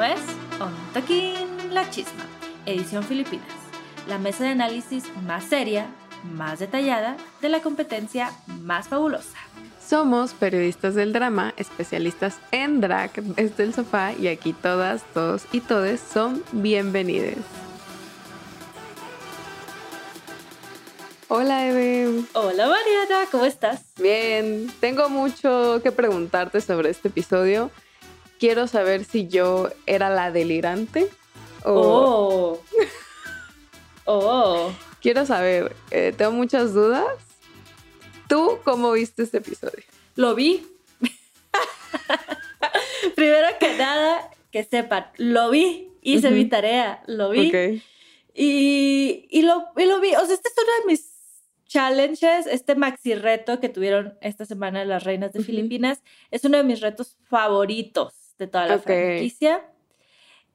Esto es Ontakin La Chisma, edición Filipinas, la mesa de análisis más seria, más detallada de la competencia más fabulosa. Somos periodistas del drama, especialistas en drag desde el sofá y aquí todas, todos y todes son bienvenidos. Hola Eve. Hola Mariana, ¿cómo estás? Bien, tengo mucho que preguntarte sobre este episodio. Quiero saber si yo era la delirante o... Oh. oh. Quiero saber, eh, tengo muchas dudas. ¿Tú cómo viste este episodio? Lo vi. Primero que nada, que sepan, lo vi. Hice mi tarea, lo vi. Ok. Y, y, lo, y lo vi. O sea, este es uno de mis challenges, este maxi reto que tuvieron esta semana las reinas de. Filipinas. Es uno de mis retos favoritos de toda la franquicia.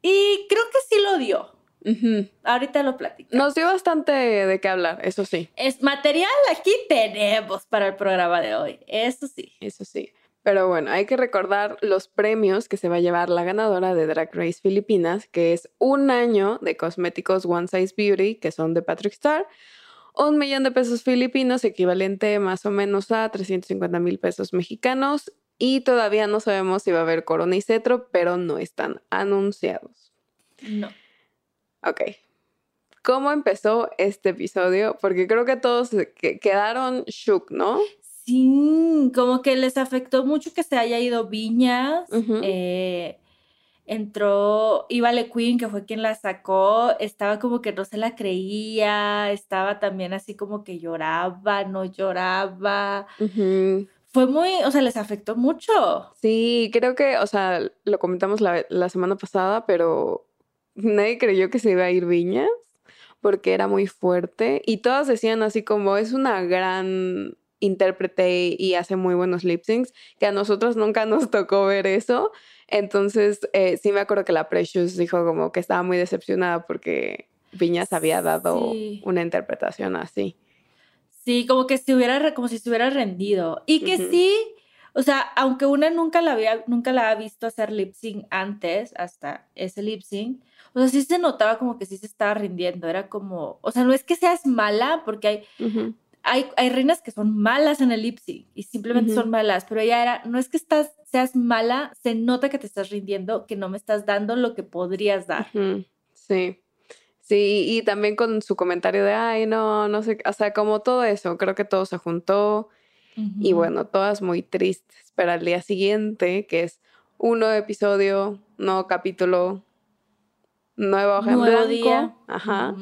Y creo que sí lo dio. Ujú. Ahorita lo platico. Nos dio bastante de qué hablar, eso sí, Es material aquí tenemos para el programa de hoy. Eso sí. eso sí. Pero bueno, hay que recordar los premios que se va a llevar la ganadora de Drag Race Filipinas, que es un año de cosméticos One Size Beauty, que son de Patrick Star, un millón de pesos filipinos, equivalente más o menos a 350 mil pesos mexicanos, y todavía no sabemos si va a haber corona y cetro, pero no están anunciados. No. Ok. ¿Cómo empezó este episodio? Porque creo que todos quedaron shook, ¿no? Sí, como que les afectó mucho que se haya ido Viñas. Ujú. eh, entró Ivale Queen, que fue quien la sacó. Estaba como que no se la creía. Estaba también así como que lloraba, no lloraba. Ujú. Fue muy, o sea, les afectó mucho. Sí, creo que, o sea, lo comentamos la, la semana pasada, pero nadie creyó que se iba a ir Viñas porque era muy fuerte y todas decían así como es una gran intérprete y hace muy buenos lip syncs, que a nosotros nunca nos tocó ver eso. Entonces, eh, sí me acuerdo que la Precious dijo como que estaba muy decepcionada porque Viñas había dado Sí. una interpretación así. Sí, como que se hubiera, como si se hubiera rendido. Y que Ujú. sí, o sea, aunque una nunca la había, nunca la había visto hacer lip sync antes, hasta ese lip sync, o sea, sí se notaba como que sí se estaba rindiendo. Era como, o sea, no es que seas mala, porque hay, hay, hay reinas que son malas en el lip sync y simplemente son malas, pero ella era, no es que estás, seas mala, se nota que te estás rindiendo, que no me estás dando lo que podrías dar. Sí. Sí, y también con su comentario de, ay, no, no sé, o sea, como todo eso, creo que todo se juntó y bueno, todas muy tristes, pero al día siguiente, que es un nuevo episodio, nuevo capítulo, nueva hoja en Nuevo blanco, día. ajá,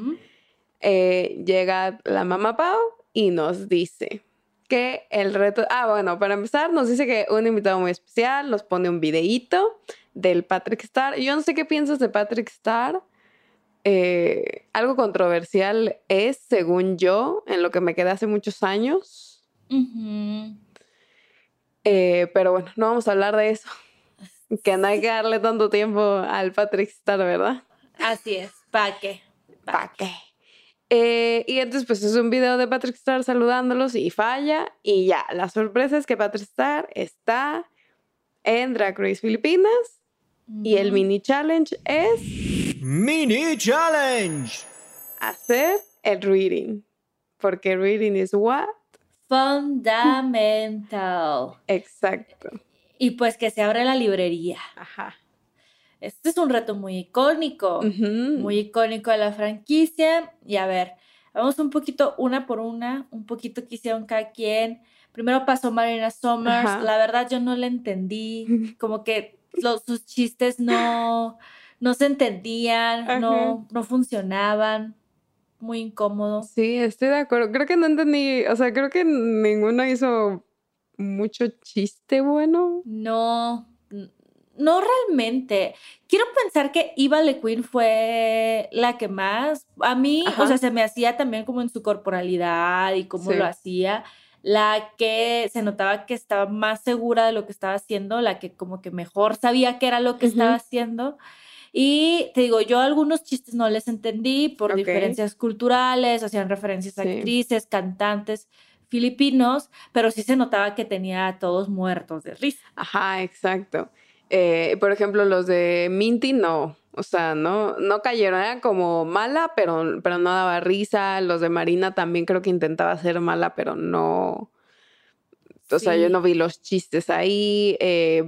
eh, llega la mamá Pau y nos dice que el reto, ah, bueno, para empezar, nos dice que un invitado muy especial nos pone un videíto del Patrick Star. Yo no sé qué piensas de Patrick Star. Eh, algo controversial es, según yo, en lo que me quedé hace muchos años. Eh, pero bueno, no vamos a hablar de eso. Que no hay que darle tanto tiempo al Patrick Star, ¿verdad? Así es. ¿Para qué? ¿Para qué? Eh, y entonces, pues es un video de Patrick Star saludándolos y falla. Y ya, la sorpresa es que Patrick Star está en Drag Race Filipinas. Y el mini challenge es. Mini Challenge. Hacer el reading. Porque reading is what? Fundamental. Exacto. Y pues que se abre la librería. Ajá. Este es un reto muy icónico, muy icónico de la franquicia. Y a ver, vamos un poquito una por una, un poquito que hicieron cada quien. Primero pasó Marina Summers, la verdad yo no la entendí, como que los, sus chistes no, no se entendían, no, no funcionaban, muy incómodo. Sí, estoy de acuerdo. Creo que no entendí, o sea, creo que ninguno hizo mucho chiste bueno. No, no realmente. Quiero pensar que Eva Le Queen fue la que más, a mí, o sea, se me hacía también como en su corporalidad y cómo lo hacía, la que se notaba que estaba más segura de lo que estaba haciendo, la que como que mejor sabía qué era lo que estaba haciendo. Y te digo, yo algunos chistes no les entendí por diferencias culturales, hacían referencias a actrices, cantantes filipinos, pero sí se notaba que tenía a todos muertos de risa. Ajá, exacto. Eh, por ejemplo, los de Minty no, o sea, no, no cayeron, era como mala, pero, pero no daba risa. Los de Marina también creo que intentaba ser mala, pero no. O sea, yo no vi los chistes ahí. Eh,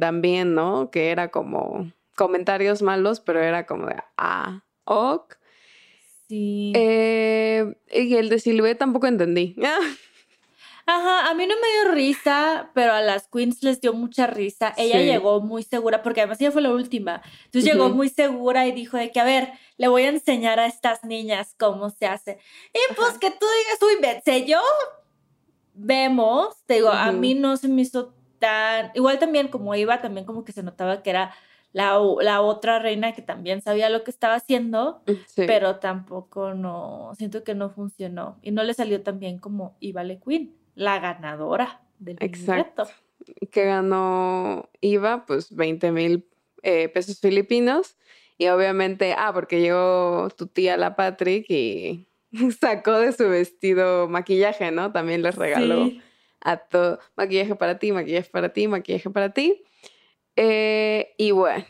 también, ¿no? Que era como comentarios malos, pero era como de ah, ok. Sí. Eh, y el de Silve tampoco entendí. Ajá, a mí no me dio risa, pero a las queens les dio mucha risa. Ella llegó muy segura, porque además ella fue la última. Entonces llegó muy segura y dijo de que, a ver, le voy a enseñar a estas niñas cómo se hace. Y pues que tú digas, uy, sé yo, vemos. Te digo, a mí no se me hizo tan... Igual también como iba, también como que se notaba que era la, la otra reina que también sabía lo que estaba haciendo, pero tampoco no, siento que no funcionó. Y no le salió tan bien como Iva Le Queen la ganadora del Exacto. Que ganó IVA, pues 20 mil eh, pesos filipinos. Y obviamente, ah, porque llegó tu tía la Patrick y sacó de su vestido maquillaje, ¿no? También les regaló a todo maquillaje para ti, maquillaje para ti, maquillaje para ti. Eh, y bueno,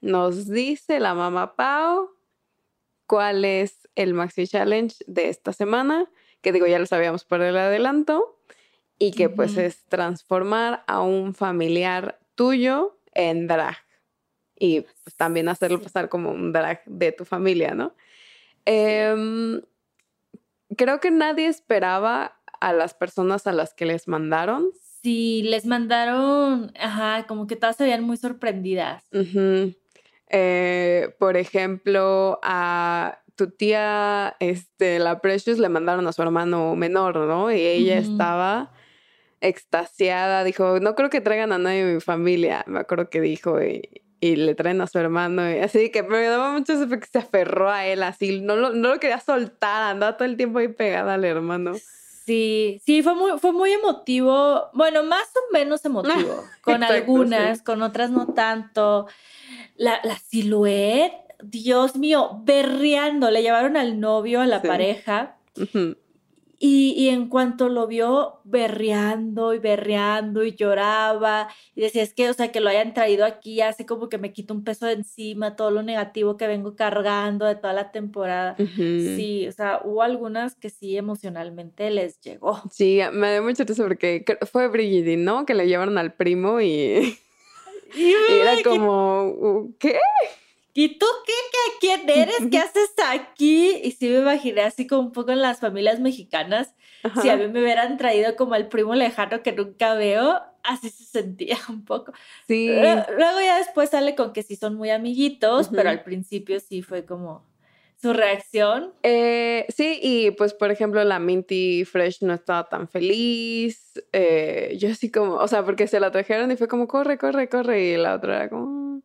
nos dice la mamá Pau cuál es el Maxi Challenge de esta semana que digo, ya lo sabíamos por el adelanto, y que pues es transformar a un familiar tuyo en drag. Y pues, también hacerlo pasar como un drag de tu familia, ¿no? Em, creo que nadie esperaba a las personas a las que les mandaron. Sí, les mandaron, ajá, como que todas se veían muy sorprendidas. Eh, por ejemplo, a tu tía, este, la Precious, le mandaron a su hermano menor, ¿no? Y ella estaba extasiada, dijo, no creo que traigan a nadie de mi familia, me acuerdo que dijo, y, le traen a su hermano, y así que me daba mucho ese que se aferró a él, así, no lo, no lo quería soltar, andaba todo el tiempo ahí pegada al hermano. Sí, sí, fue muy, fue muy emotivo, bueno, más o menos emotivo, con algunas, con otras no tanto. La, la silueta Dios mío, berreando, le llevaron al novio, a la pareja. Y, en cuanto lo vio berreando y berreando y lloraba, y decía, es que, o sea, que lo hayan traído aquí hace como que me quito un peso de encima, todo lo negativo que vengo cargando de toda la temporada. Sí, o sea, hubo algunas que sí emocionalmente les llegó. Sí, me dio mucho risa porque fue Brigitte, ¿no? Que le llevaron al primo y... y era como, ¿qué? ¿Y tú qué, qué quién eres? ¿Qué haces aquí? Y sí me imaginé así como un poco en las familias mexicanas, si a mí me hubieran traído como al primo lejano que nunca veo, así se sentía un poco. Sí. Luego ya después sale con que sí son muy amiguitos, pero al principio sí fue como su reacción. Eh, sí, y pues por ejemplo la Minty Fresh no estaba tan feliz. Eh, yo así como, o sea, porque se la trajeron y fue como, corre, corre, corre, y la otra era como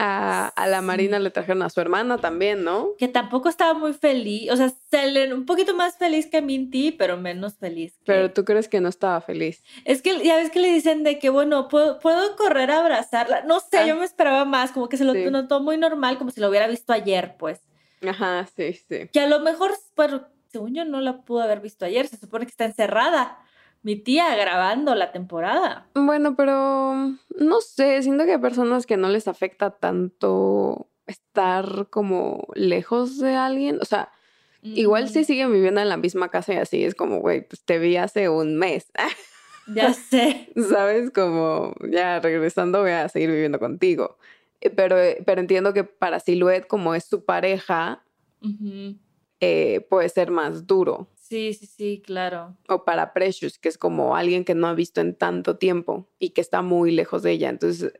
A, a la Marina le trajeron a su hermana también, ¿no? Que tampoco estaba muy feliz. O sea, un poquito más feliz que Minty, pero menos feliz. Que... Pero tú crees que no estaba feliz. Es que ya ves que le dicen de que, bueno, puedo, puedo correr a abrazarla. No sé, Ah. yo me esperaba más, como que se lo Sí. notó muy normal, como si lo hubiera visto ayer, pues. Ajá, sí, sí. Que a lo mejor, bueno, según yo no la pudo haber visto ayer, se supone que está encerrada. Mi tía grabando la temporada. Bueno, pero no sé, siento que hay personas que no les afecta tanto estar como lejos de alguien. O sea, igual si siguen viviendo en la misma casa y así, es como, güey, pues te vi hace un mes. Ya sé. ¿Sabes? Como ya regresando voy a seguir viviendo contigo. Eh, Pero, pero entiendo que para Silhouette, como es su pareja, eh, puede ser más duro. Sí, sí, sí, claro. O para Precious, que es como alguien que no ha visto en tanto tiempo y que está muy lejos de ella. Entonces,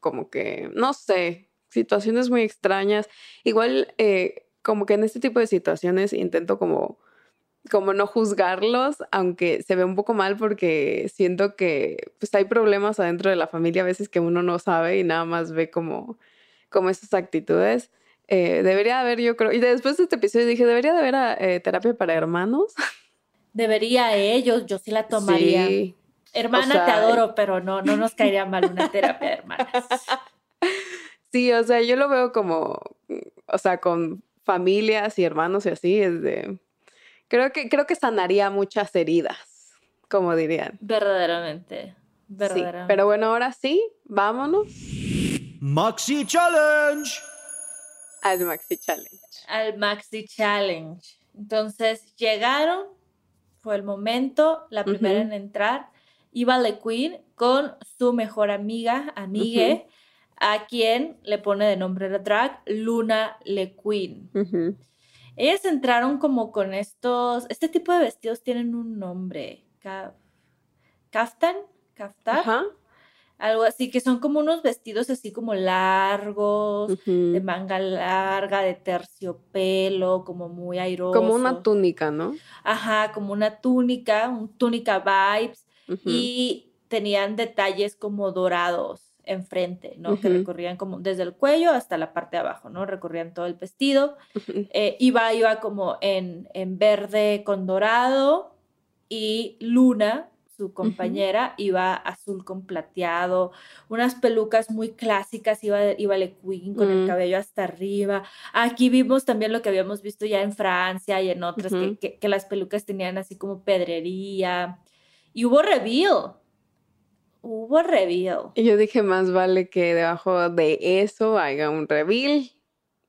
como que, no sé, situaciones muy extrañas. Igual, eh, como que en este tipo de situaciones intento como, como no juzgarlos, aunque se ve un poco mal porque siento que pues hay problemas adentro de la familia a veces que uno no sabe y nada más ve como, como esas actitudes. Eh, debería haber, yo creo, y después de este episodio dije, debería de haber eh, terapia para hermanos. Debería ellos, yo sí la tomaría. Sí, Hermana, o te adoro, pero no, no nos caería mal una terapia de hermanas. Sí, o sea, yo lo veo como, o sea, con familias y hermanos y así, es de... Creo que, creo que sanaría muchas heridas, como dirían. Verdaderamente. Sí, Verdaderamente. pero bueno, ahora sí, vámonos Maxi Challenge. Al Maxi Challenge. al Maxi Challenge. Entonces llegaron, fue el momento, la primera en entrar, iba Le Queen con su mejor amiga, amigue, a quien le pone de nombre de drag Luna Le Queen. Ellas entraron como con estos, este tipo de vestidos tienen un nombre, Ca- kaftan, kaftar, Ajá. Algo así, que son como unos vestidos así como largos, de manga larga, de terciopelo, como muy airoso. Como una túnica, ¿no? Ajá, como una túnica, un túnica vibes, y tenían detalles como dorados enfrente, ¿no? Que recorrían como desde el cuello hasta la parte de abajo, ¿no? Recorrían todo el vestido. Eh, iba, iba como en, en verde con dorado y Luna, su compañera, iba azul con plateado, unas pelucas muy clásicas, iba, iba Le Queen con el Mm. cabello hasta arriba. Aquí vimos también lo que habíamos visto ya en Francia y en otras, que- Ujú. que, que las pelucas tenían así como pedrería. Y hubo reveal. Hubo reveal. Y yo dije, más vale que debajo de eso haga un reveal.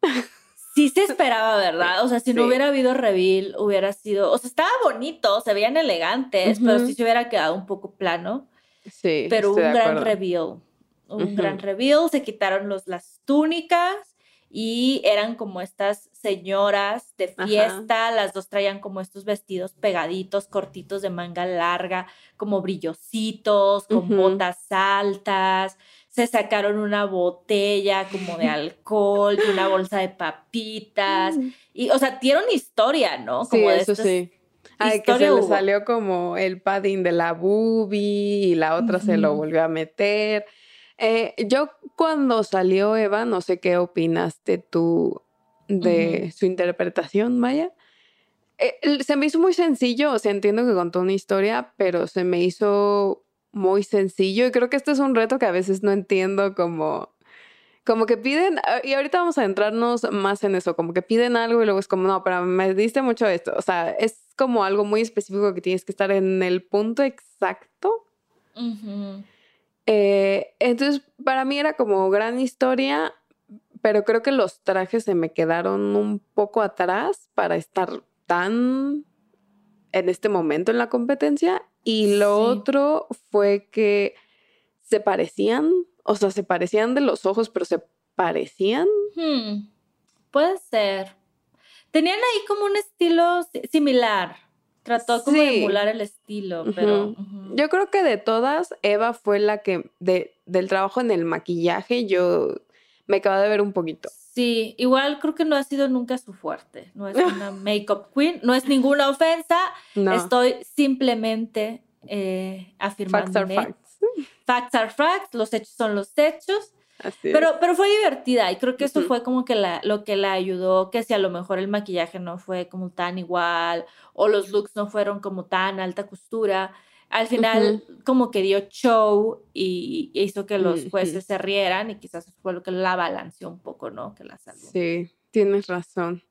Sí se esperaba, ¿verdad? O sea, si no Sí. hubiera habido reveal, hubiera sido, o sea, estaba bonito, se veían elegantes, pero Ujú. sí se hubiera quedado un poco plano. Sí, Pero estoy un de gran acuerdo. reveal, un gran Ujú. reveal, se quitaron los, las túnicas y eran como estas señoras de Ajá. fiesta, las dos traían como estos vestidos pegaditos, cortitos de manga larga, como brillositos, con Ujú. botas altas, se sacaron una botella como de alcohol y una bolsa de papitas, y o sea, dieron historia, ¿no? Mm. Sí, de eso sí. Ay, que se le salió como el padding de la boobie y la otra se lo volvió a meter. Eh, yo cuando salió Eva, no sé qué opinaste tú de su interpretación, Maya. Eh, se me hizo muy sencillo, o sea, entiendo que contó una historia, pero se me hizo muy sencillo y creo que este es un reto que a veces no entiendo como... Como que piden, ah, y ahorita vamos a entrarnos más en eso, como que piden algo y luego es como, no, pero me diste mucho esto. O sea, es como algo muy específico que tienes que estar en el punto exacto. Eh, entonces, para mí era como gran historia, pero creo que los trajes se me quedaron un poco atrás para estar tan en este momento en la competencia. Y lo Sí. otro fue que se parecían, o sea, se parecían de los ojos, pero se parecían. Hmm, Puede ser. Tenían ahí como un estilo si- similar. Trató como de emular el estilo, pero. Yo creo que de todas, Eva fue la que de, del trabajo en el maquillaje, yo me acabo de ver un poquito. Sí, igual creo que no ha sido nunca su fuerte. No es una makeup queen, no es ninguna ofensa. No, Estoy simplemente eh, afirmando. facts are facts. Facts are facts, los hechos son los hechos. Así Pero, es. pero fue divertida y creo que eso fue como que la, lo que la ayudó, que si a lo mejor el maquillaje no fue como tan igual o los looks no fueron como tan alta costura, al final como que dio show y, hizo que los jueces se rieran y quizás fue lo que la balanceó un poco, ¿no? Que la salvó. Sí, tienes razón.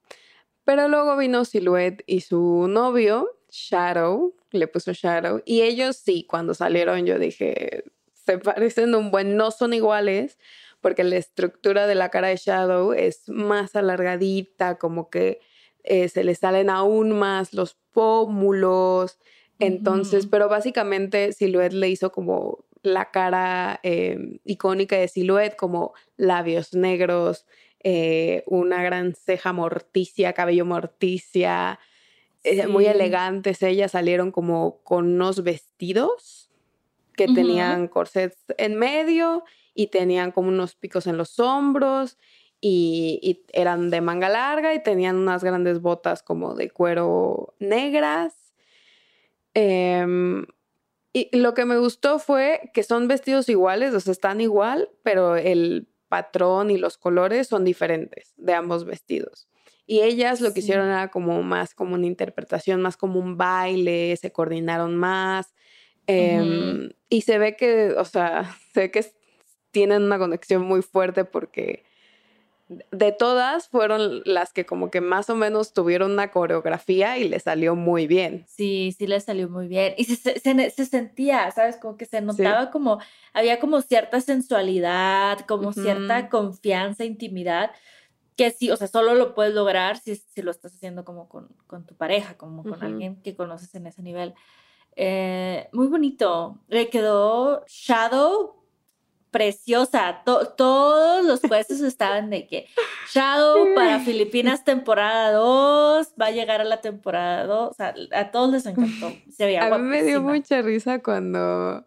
Pero luego vino Silhouette y su novio, Shadow, le puso Shadow. Y ellos sí, cuando salieron yo dije, se parecen un buen, no son iguales, porque la estructura de la cara de Shadow es más alargadita, como que eh, se le salen aún más los pómulos. Entonces, pero básicamente Silhouette le hizo como la cara eh, icónica de Silhouette, como labios negros, eh, una gran ceja morticia, cabello morticia, eh, muy elegantes. Ellas salieron como con unos vestidos que tenían corsets en medio y tenían como unos picos en los hombros y, y eran de manga larga y tenían unas grandes botas como de cuero negras. Em, y lo que me gustó fue que son vestidos iguales, o sea, están igual, pero el patrón y los colores son diferentes de ambos vestidos. Y ellas lo que Sí. hicieron era como más como una interpretación, más como un baile, se coordinaron más. em, Y se ve que, o sea, se ve que tienen una conexión muy fuerte porque de todas fueron las que como que más o menos tuvieron una coreografía y le salió muy bien. Sí, sí le salió muy bien. Y se, se, sentía, ¿sabes? Como que se notaba como, había como cierta sensualidad, como cierta confianza, intimidad, que sí, o sea, solo lo puedes lograr si, si lo estás haciendo como con, con tu pareja, como con alguien que conoces en ese nivel. Eh, muy bonito. Le quedó Shadow preciosa. To- todos los jueces estaban de que Shadow para Filipinas temporada 2 va a llegar a la temporada 2. O sea, a todos les encantó. Se veía A mí me dio mucha risa cuando,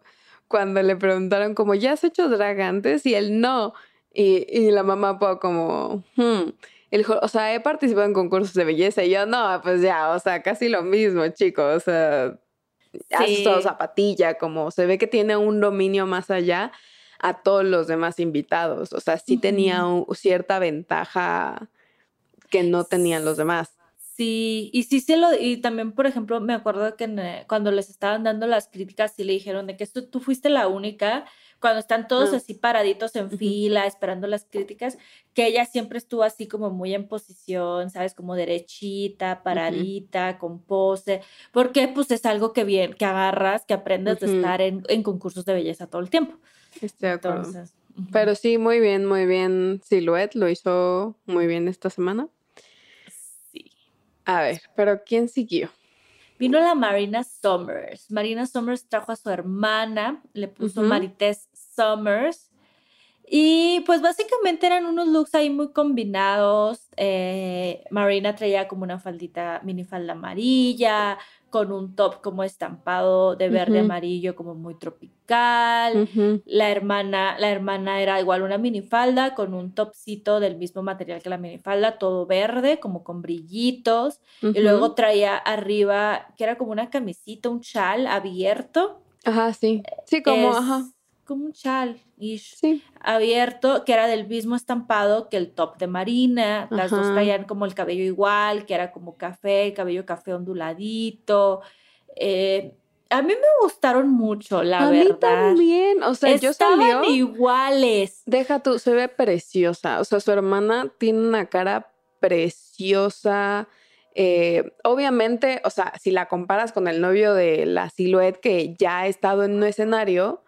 cuando le preguntaron como, ¿ya has hecho drag antes? Y él no. Y, y la mamá fue como, hmm. Dijo, o sea, he participado en concursos de belleza. Y yo, no, pues ya, o sea, casi lo mismo, chicos. O sea, Sí. zapatilla, como se ve que tiene un dominio más allá a todos los demás invitados. O sea, sí tenía un- cierta ventaja que no tenían los demás. Sí, y sí se lo, y también, por ejemplo, me acuerdo que en, eh, cuando les estaban dando las críticas, sí le dijeron de que esto, tú fuiste la única, cuando están todos Ah. así paraditos en fila, esperando las críticas, que ella siempre estuvo así como muy en posición, ¿sabes? Como derechita, paradita, con pose, porque pues es algo que bien, que agarras, que aprendes de Ujú. estar en, en concursos de belleza todo el tiempo. Estoy de acuerdo. Entonces. Pero sí, muy bien, muy bien. Silhouette lo hizo muy bien esta semana. sí. A ver, pero ¿quién siguió? Vino la Marina Summers. Marina Summers trajo a su hermana, le puso Ujú. Marites Summers. Y pues básicamente eran unos looks ahí muy combinados. Eh, Marina traía como una faldita, minifalda amarilla, con un top como estampado de verde amarillo, como muy tropical. La hermana, la hermana era igual una minifalda con un topcito del mismo material que la minifalda, todo verde, como con brillitos. Y luego traía arriba, que era como una camisita, un chal abierto. Ajá, sí. Sí, como, Es ajá. Como un chal ish, Sí. abierto, que era del mismo estampado que el top de Marina. Las dos traían como el cabello igual, que era como café, el cabello café onduladito. Eh, a mí me gustaron mucho, la A verdad. mí también. O sea, yo Estaban salió. iguales. Deja tú, se ve preciosa. O sea, su hermana tiene una cara preciosa. Eh, obviamente, o sea, si la comparas con el novio de la Silhouette que ya ha estado en un escenario,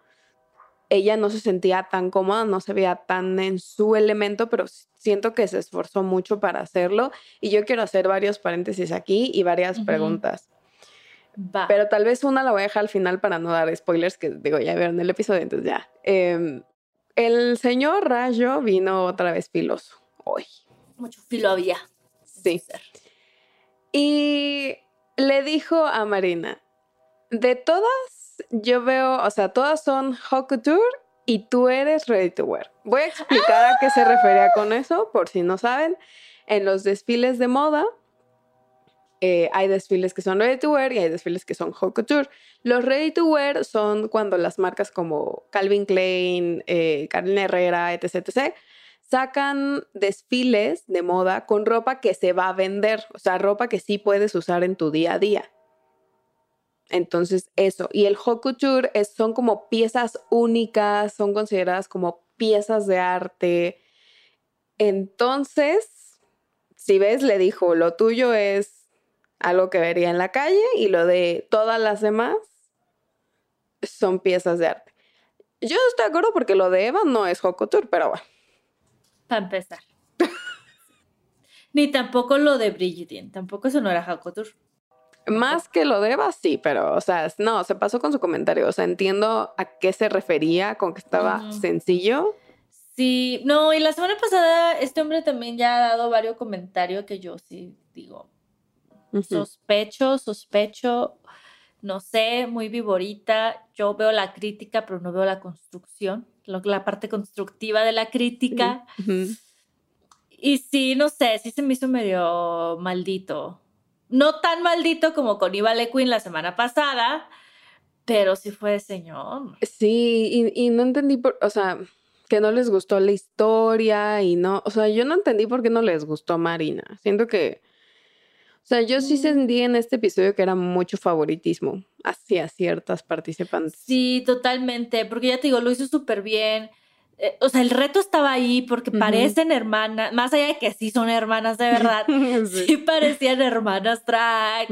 ella no se sentía tan cómoda, no se veía tan en su elemento, pero siento que se esforzó mucho para hacerlo. Y yo quiero hacer varios paréntesis aquí y varias preguntas. Va. Pero tal vez una la voy a dejar al final para no dar spoilers, que digo, ya vieron el episodio, entonces ya. Em, el señor Rayo vino otra vez filoso hoy. Mucho filo había. Sí. Y le dijo a Marina, de todas, yo veo, o sea, todas son haute couture y tú eres ready to wear. Voy a explicar a qué se refería con eso, por si no saben. En los desfiles de moda, eh, hay desfiles que son ready to wear y hay desfiles que son haute couture. Los ready to wear son cuando las marcas como Calvin Klein, eh, Herrera, etc, etc, sacan desfiles de moda con ropa que se va a vender, o sea, ropa que sí puedes usar en tu día a día. Entonces, eso. Y el haute son como piezas únicas, son consideradas como piezas de arte. Entonces, si ves, le dijo, lo tuyo es algo que vería en la calle y lo de todas las demás son piezas de arte. Yo estoy de acuerdo porque lo de Eva no es haute pero bueno. Para empezar. Ni tampoco lo de Brigitte, tampoco eso no era haute. Más que lo de Eva, sí, pero, o sea, no, se pasó con su comentario. O sea, entiendo a qué se refería con que estaba sencillo. Sí, no, y la semana pasada este hombre también ya ha dado varios comentarios que yo sí digo, sospecho, sospecho, no sé, muy vivorita. Yo veo la crítica, pero no veo la construcción, la parte constructiva de la crítica. Y sí, no sé, sí se me hizo medio maldito no tan maldito como con Iva Queen la semana pasada, pero sí fue señor. Sí, y, no entendí, por, o sea, que no les gustó la historia y no, o sea, yo no entendí por qué no les gustó Marina. Siento que, o sea, yo sí mm. sentí en este episodio que era mucho favoritismo hacia ciertas participantes. Sí, totalmente, porque ya te digo, lo hizo súper bien. Eh, o sea, el reto estaba ahí porque parecen hermanas, más allá de que sí son hermanas de verdad, sí. parecían hermanas drag,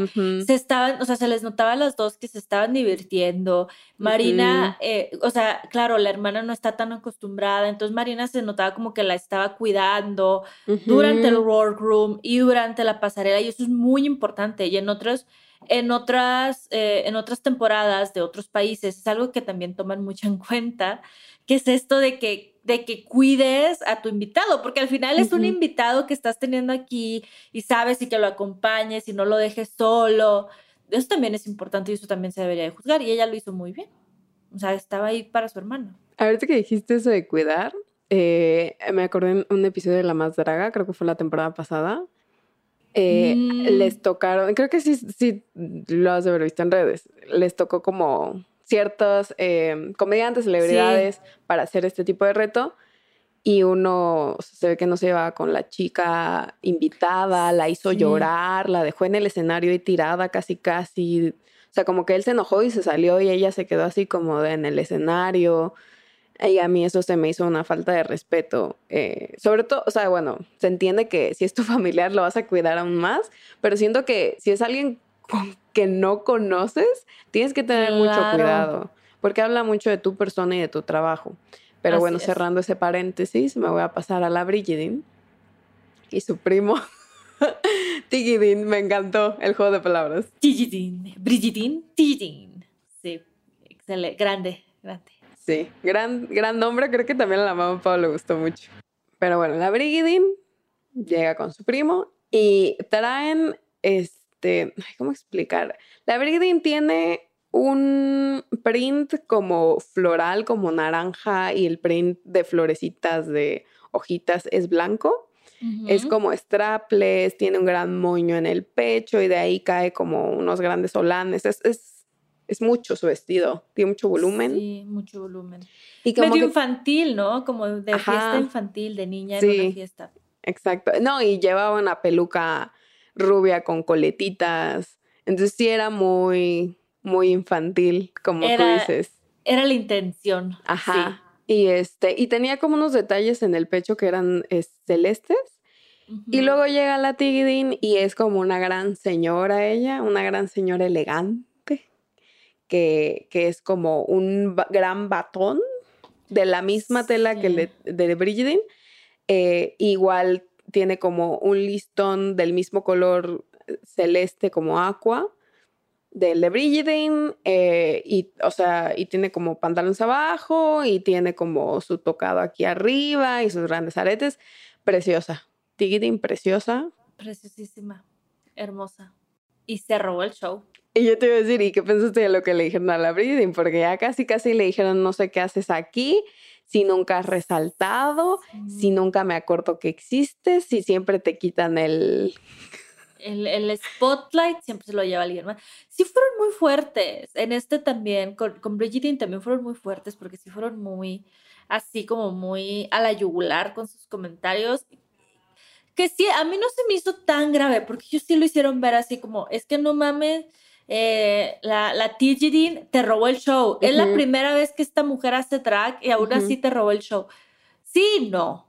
se estaban, o sea, se les notaba a las dos que se estaban divirtiendo. Marina, eh, o sea, claro, la hermana no está tan acostumbrada, entonces Marina se notaba como que la estaba cuidando durante el workroom y durante la pasarela, y eso es muy importante. Y en otros, en otras, eh, en otras temporadas de otros países es algo que también toman mucho en cuenta ¿Qué es esto de que, de que cuides a tu invitado, porque al final es un invitado que estás teniendo aquí y sabes y que lo acompañes y no lo dejes solo. Eso también es importante y eso también se debería de juzgar y ella lo hizo muy bien. O sea, estaba ahí para su hermano. Ahorita que dijiste eso de cuidar, eh, me acordé en un episodio de La Más Draga, creo que fue la temporada pasada. Eh, mm. Les tocaron, creo que sí, sí lo has de haber visto en redes, les tocó como ciertos eh, comediantes, celebridades para hacer este tipo de reto. Y uno se ve que no se llevaba con la chica invitada, la hizo llorar, la dejó en el escenario y tirada casi, casi. O sea, como que él se enojó y se salió y ella se quedó así como en el escenario. Y a mí eso se me hizo una falta de respeto. Eh, sobre todo, o sea, bueno, se entiende que si es tu familiar lo vas a cuidar aún más, pero siento que si es alguien que no conoces, tienes que tener mucho cuidado, porque habla mucho de tu persona y de tu trabajo. Pero bueno, cerrando ese paréntesis, me voy a pasar a la Brigidin y su primo. Tigidin, me encantó el juego de palabras. Tigidin, Brigidin, Tigidin. Sí, excelente, grande, grande. Sí, gran, gran nombre, creo que también a la mamá Pablo le gustó mucho. Pero bueno, la Brigidin llega con su primo y traen este este, ¿cómo explicar? La Brigidin tiene un print como floral, como naranja, y el print de florecitas de hojitas es blanco. Es como strapless, tiene un gran moño en el pecho y de ahí cae como unos grandes solanes. Es, es, mucho su vestido, tiene mucho volumen. Sí, mucho volumen. Y como Medio infantil, ¿no? Como de fiesta infantil, de niña en una fiesta. Exacto. No, y llevaba una peluca rubia con coletitas. Entonces sí era muy, muy infantil, como tú dices. Era la intención. Ajá. Y este, y tenía como unos detalles en el pecho que eran celestes. Y luego llega la Tigidin y es como una gran señora ella, una gran señora elegante, que, que es como un gran batón de la misma tela que el de, de Brigidin. Eh, igual tiene como un listón del mismo color eh, celeste como aqua del de Brigidin eh, y o sea y tiene como pantalones abajo y tiene como su tocado aquí arriba y sus grandes aretes. Preciosa Tigidin preciosa. Preciosísima hermosa. Y se robó el show. Y yo te iba a decir, ¿y qué pensaste de lo que le dijeron a la? Porque ya casi casi le dijeron, no sé qué haces aquí, si nunca has resaltado, si nunca me acuerdo que existes, si siempre te quitan el... el, el spotlight siempre se lo lleva alguien más. Sí fueron muy fuertes. En este también, con, con también fueron muy fuertes porque sí fueron muy, así como muy a la yugular con sus comentarios. Que sí, a mí no se me hizo tan grave porque ellos sí lo hicieron ver así como, es que no mames, eh, la, la Tigidin te robó el show. Es la primera vez que esta mujer hace drag y aún así te robó el show. Sí, no.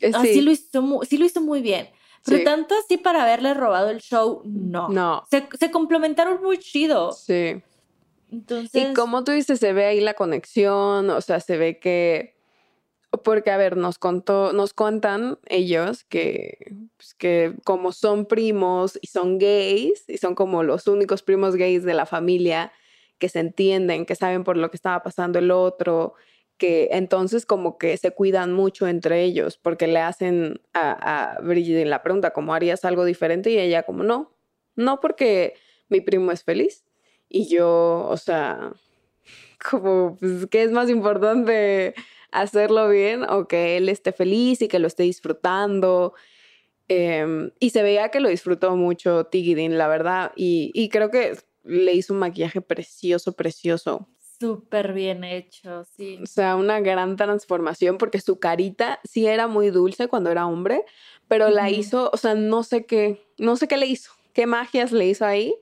Eh, sí. sí, lo hizo muy, sí lo hizo muy bien. Pero Sí. tanto así para haberle robado el show, no. No. Se, se complementaron muy chido. Sí. Entonces. Y como tú dices, se ve ahí la conexión, o sea, se ve que, porque a ver, nos contó, nos cuentan ellos que, pues, que como son primos y son gays, y son como los únicos primos gays de la familia que se entienden, que saben por lo que estaba pasando el otro, que entonces como que se cuidan mucho entre ellos, porque le hacen a, a Brigitte la pregunta, como harías algo diferente? Y ella como, no, no porque mi primo es feliz. Y yo, o sea, como, pues, ¿qué es más importante? ¿Hacerlo bien o que él esté feliz y que lo esté disfrutando? Em, y se veía que lo disfrutó mucho Tigidin, la verdad. Y, y creo que le hizo un maquillaje precioso, precioso. Súper bien hecho, sí. O sea, una gran transformación porque su carita sí era muy dulce cuando era hombre, pero la hizo, o sea, no sé qué, no sé qué le hizo, qué magias le hizo ahí,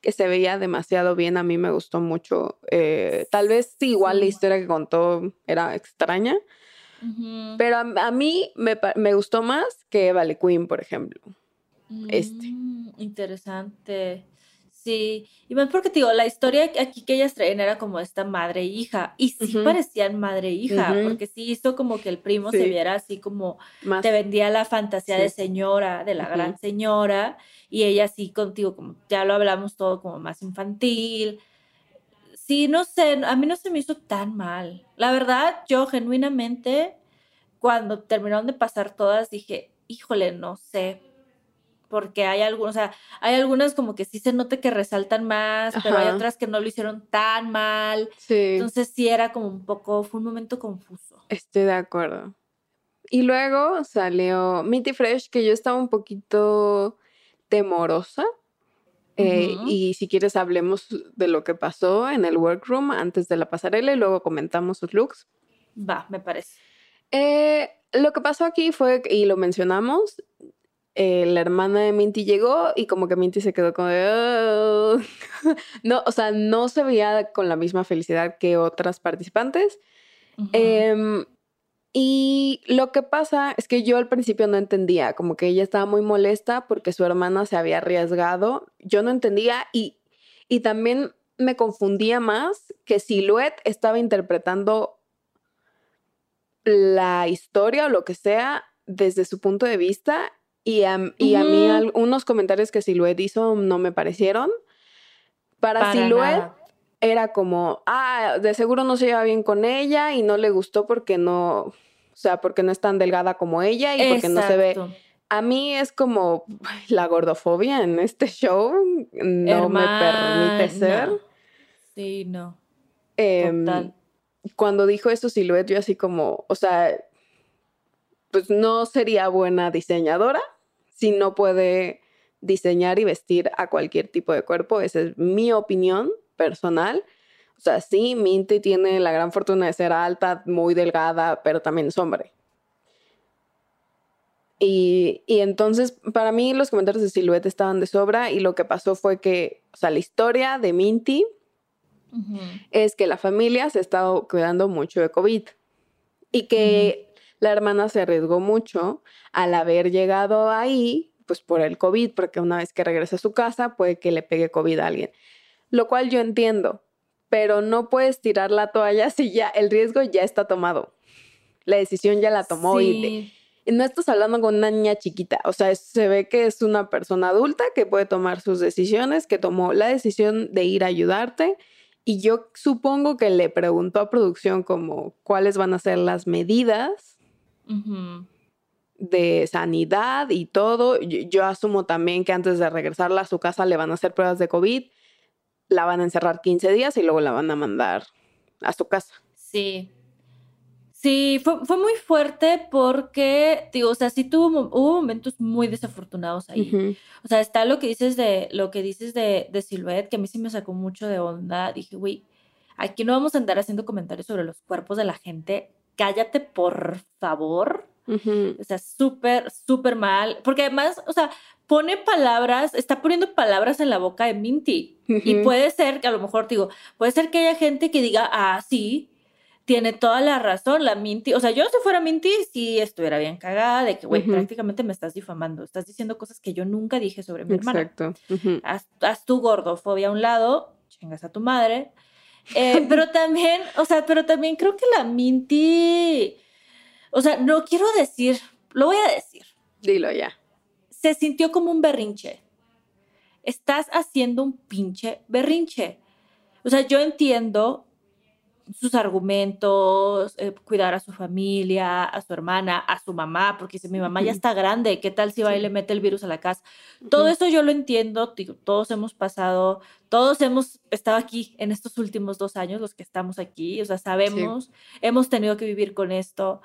que se veía demasiado bien. A mí me gustó mucho. Eh, tal vez sí, igual la historia que contó era extraña, pero a, a mí me, me gustó más que Vale Queen, por ejemplo. este. Mm, interesante. Sí, y más porque te digo, la historia aquí que ellas traían era como esta madre e hija, y sí parecían madre e hija, porque sí hizo como que el primo se viera así como Más, te vendía la fantasía de señora, de la gran señora, y ella sí contigo, como ya lo hablamos todo como más infantil. Sí, no sé, a mí no se me hizo tan mal. La verdad, yo genuinamente, cuando terminaron de pasar todas, dije, híjole, no sé, porque hay algunos, o sea, hay algunas como que sí se nota que resaltan más, pero hay otras que no lo hicieron tan mal. sí, Entonces sí era como un poco, fue un momento confuso. estoy de acuerdo. Y luego salió Minty Fresh, que yo estaba un poquito temorosa. Eh. Y si quieres hablemos de lo que pasó en el workroom antes de la pasarela y luego comentamos sus looks. Va, me parece. Eh, lo que pasó aquí fue, y lo mencionamos, eh, la hermana de Minty llegó y como que Minty se quedó como de... "Oh". no, o sea, no se veía con la misma felicidad que otras participantes. Em, y lo que pasa es que yo al principio no entendía, como que ella estaba muy molesta porque su hermana se había arriesgado. Yo no entendía y, y también me confundía más que Silhouette estaba interpretando la historia o lo que sea desde su punto de vista y a, y a mí Ujú. al- unos comentarios que Silhouette hizo no me parecieron. Para, Para Silhouette nada. era como, ah, de seguro no se lleva bien con ella y no le gustó porque no, o sea, porque no es tan delgada como ella y porque no se ve. A mí es como la gordofobia en este show no me permite ser. Sí, no. Em, Total. cuando dijo eso Silhouette, yo así como, o sea, pues no sería buena diseñadora si no puede diseñar y vestir a cualquier tipo de cuerpo. Esa es mi opinión personal. O sea, sí, Minty tiene la gran fortuna de ser alta, muy delgada, pero también es hombre. Y, y entonces, para mí, los comentarios de Silhouette estaban de sobra. Y lo que pasó fue que, o sea, la historia de Minty es que la familia se ha estado cuidando mucho de COVID y que la hermana se arriesgó mucho al haber llegado ahí, pues por el COVID, porque una vez que regresa a su casa puede que le pegue COVID a alguien, lo cual yo entiendo, pero no puedes tirar la toalla si ya el riesgo ya está tomado. La decisión ya la tomó y, Sí. y no estás hablando con una niña chiquita, o sea, se ve que es una persona adulta que puede tomar sus decisiones, que tomó la decisión de ir a ayudarte y yo supongo que le preguntó a producción como cuáles van a ser las medidas De sanidad y todo. Yo, yo asumo también que antes de regresarla a su casa le van a hacer pruebas de COVID, la van a encerrar 15 días y luego la van a mandar a su casa. Sí. Sí, fue, fue muy fuerte porque, digo, o sea, sí tuvo, hubo momentos muy desafortunados ahí. O sea, está lo que dices de, lo que dices de, de Silhouette, que a mí sí me sacó mucho de onda. Dije, güey, aquí no vamos a andar haciendo comentarios sobre los cuerpos de la gente. Cállate, por favor. Ujú. O sea, súper, súper mal. Porque además, o sea, pone palabras, está poniendo palabras en la boca de Minty. Y Ujú. puede ser que a lo mejor, digo, puede ser que haya gente que diga, ah, sí, tiene toda la razón, la Minty. O sea, yo si fuera Minty, sí estuviera bien cagada de que, güey, Ujú. prácticamente me estás difamando. Estás diciendo cosas que yo nunca dije sobre mi hermana. Exacto. Haz, haz tu gordofobia a un lado, chingas a tu madre. Eh, pero también, o sea, pero también creo que la Minty, o sea, no quiero decir, lo voy a decir, Dilo ya. se sintió como un berrinche. Estás haciendo un pinche berrinche. O sea, yo entiendo sus argumentos, eh, cuidar a su familia, a su hermana, a su mamá, porque dice, mi mamá ya está grande, ¿qué tal si va y le mete el virus a la casa? Todo eso yo lo entiendo, digo, todos hemos pasado, todos hemos estado aquí en estos últimos dos años, los que estamos aquí, o sea, sabemos, hemos tenido que vivir con esto,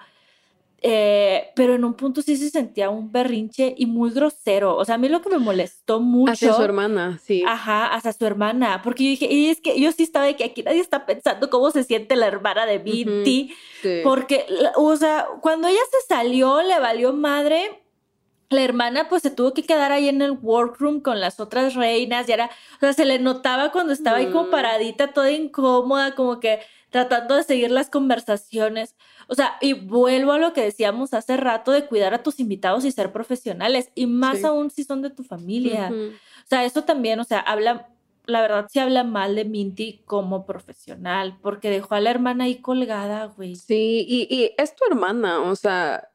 eh, pero en un punto sí se sentía un berrinche y muy grosero, o sea, a mí lo que me molestó mucho... Hacia su hermana, sí. Ajá, hacia su hermana, porque yo dije, y es que yo sí estaba de que aquí nadie está pensando cómo se siente la hermana de Minty, Sí. porque, o sea, cuando ella se salió, le valió madre. La hermana pues se tuvo que quedar ahí en el workroom con las otras reinas, y era, o sea, se le notaba cuando estaba ahí como paradita, toda incómoda, como que tratando de seguir las conversaciones. O sea, y vuelvo a lo que decíamos hace rato de cuidar a tus invitados y ser profesionales, y más Sí. aún si son de tu familia. O sea, eso también, o sea, habla, la verdad sí habla mal de Minty como profesional, porque dejó a la hermana ahí colgada, güey. Sí, y, y es tu hermana, o sea,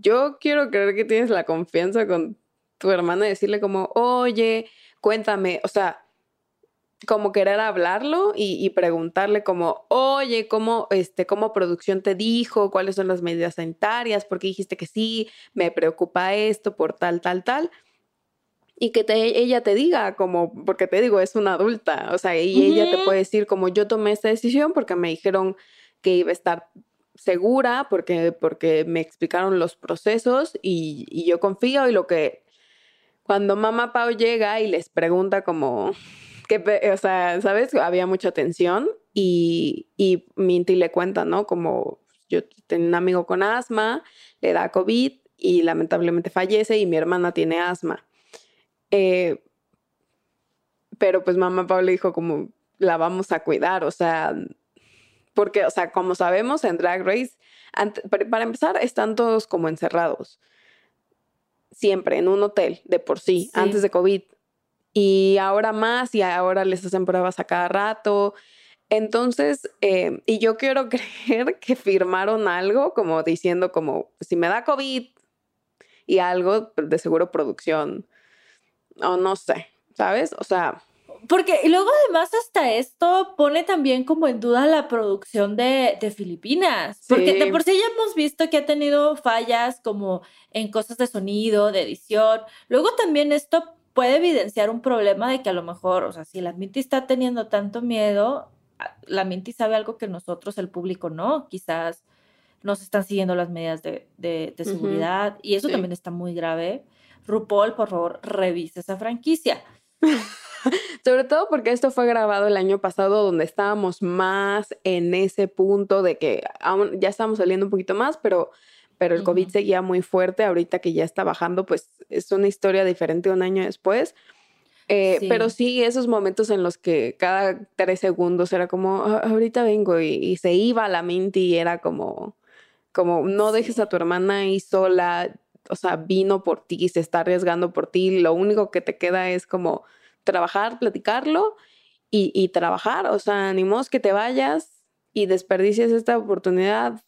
yo quiero creer que tienes la confianza con tu hermana y decirle como, oye, cuéntame, o sea, como querer hablarlo y, y preguntarle como, oye, ¿cómo, este, cómo producción te dijo? ¿Cuáles son las medidas sanitarias? ¿Por qué dijiste que sí? Me preocupa esto por tal, tal, tal. Y que te- ella te diga como, porque te digo, es una adulta, o sea, y ella te puede decir como, yo tomé esta decisión porque me dijeron que iba a estar segura porque, porque me explicaron los procesos y, y yo confío y lo que cuando mamá Pau llega y les pregunta como que, o sea, ¿sabes? Había mucha tensión y, y Minty le cuenta, ¿no? Como yo tengo un amigo con asma, le da COVID y lamentablemente fallece y mi hermana tiene asma. Eh, pero pues mamá Pau le dijo como la vamos a cuidar, o sea, porque, o sea, como sabemos en Drag Race, para empezar, están todos como encerrados. Siempre en un hotel, de por sí, Sí. antes de COVID. Y ahora más, y ahora les hacen pruebas a cada rato. Entonces, eh, y yo quiero creer que firmaron algo como diciendo como, si me da COVID y algo, de seguro producción, o no sé, ¿sabes? O sea, Porque y luego además hasta esto pone también como en duda la producción de, de Filipinas. Porque de Sí. por sí ya hemos visto que ha tenido fallas como en cosas de sonido, de edición. Luego también esto puede evidenciar un problema de que a lo mejor, o sea, si la Minty está teniendo tanto miedo, a- la Minty sabe algo que nosotros, el público, no. Quizás no se están siguiendo las medidas de, de- de seguridad y eso Sí. también está muy grave. RuPaul, por favor, revise esa franquicia. Sobre todo porque esto fue grabado el año pasado donde estábamos más en ese punto de que aún ya estábamos saliendo un poquito más, pero, pero el COVID seguía muy fuerte. Ahorita que ya está bajando, pues es una historia diferente un año después. Eh, Sí. Pero sí, esos momentos en los que cada tres segundos era como, "Ah, ahorita vengo y, y se iba la Minty y era como, como, no dejes a tu hermana ahí sola, o sea, vino por ti, se está arriesgando por ti, lo único que te queda es como trabajar, platicarlo y, y trabajar, o sea, animos que te vayas y desperdicies esta oportunidad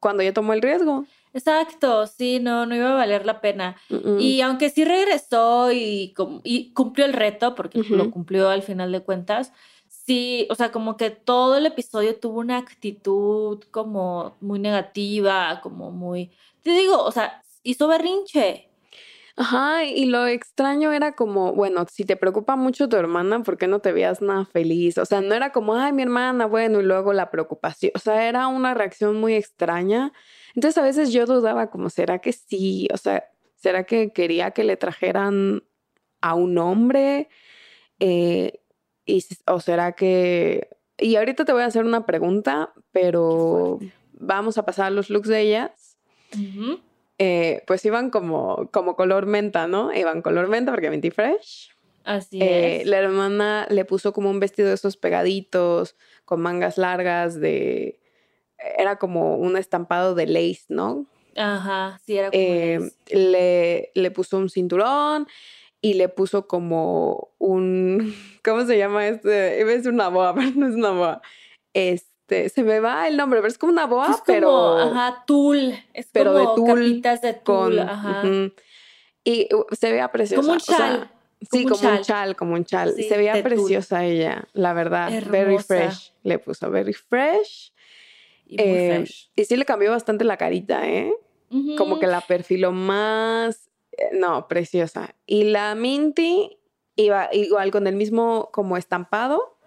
cuando ya tomó el riesgo. Exacto, sí, no, no iba a valer la pena. Y aunque sí regresó y, y cumplió el reto, porque Ujú. lo cumplió al final de cuentas, sí, o sea, como que todo el episodio tuvo una actitud como muy negativa, como muy, te digo, o sea, hizo berrinche. Ajá, y lo extraño era como, bueno, si te preocupa mucho tu hermana, ¿por qué no te veías nada feliz? O sea, no era como, ay, mi hermana, bueno, y luego la preocupación. O sea, era una reacción muy extraña. Entonces a veces yo dudaba como, ¿será que sí? O sea, ¿será que quería que le trajeran a un hombre? Eh, y, ¿O será que... Y ahorita te voy a hacer una pregunta, pero vamos a pasar los looks de ellas. Eh, pues iban como, como color menta, ¿no? Iban color menta porque Minty Fresh. Así Eh, es. la hermana le puso como un vestido de esos pegaditos, con mangas largas, de... Era como un estampado de lace, ¿no? Ajá, sí, era como Eh, le, le puso un cinturón y le puso como un... ¿Cómo se llama este? Decir una boa, pero no es una boa. Este, se me va el nombre, pero es como una boa, es como, pero... ajá, tul. Es pero de como tul capitas de tul, con... ajá. Y uh, se veía preciosa. Como un o sea, chal. sí, como un chal. chal, como un chal. Sí, se veía de tul. preciosa ella, la verdad. Very fresh. Le puso very fresh. Y muy Eh, fresh. y sí le cambió bastante la carita, ¿eh? Como que la perfiló más. eh, No, preciosa. Y la Minty iba igual con el mismo como estampado,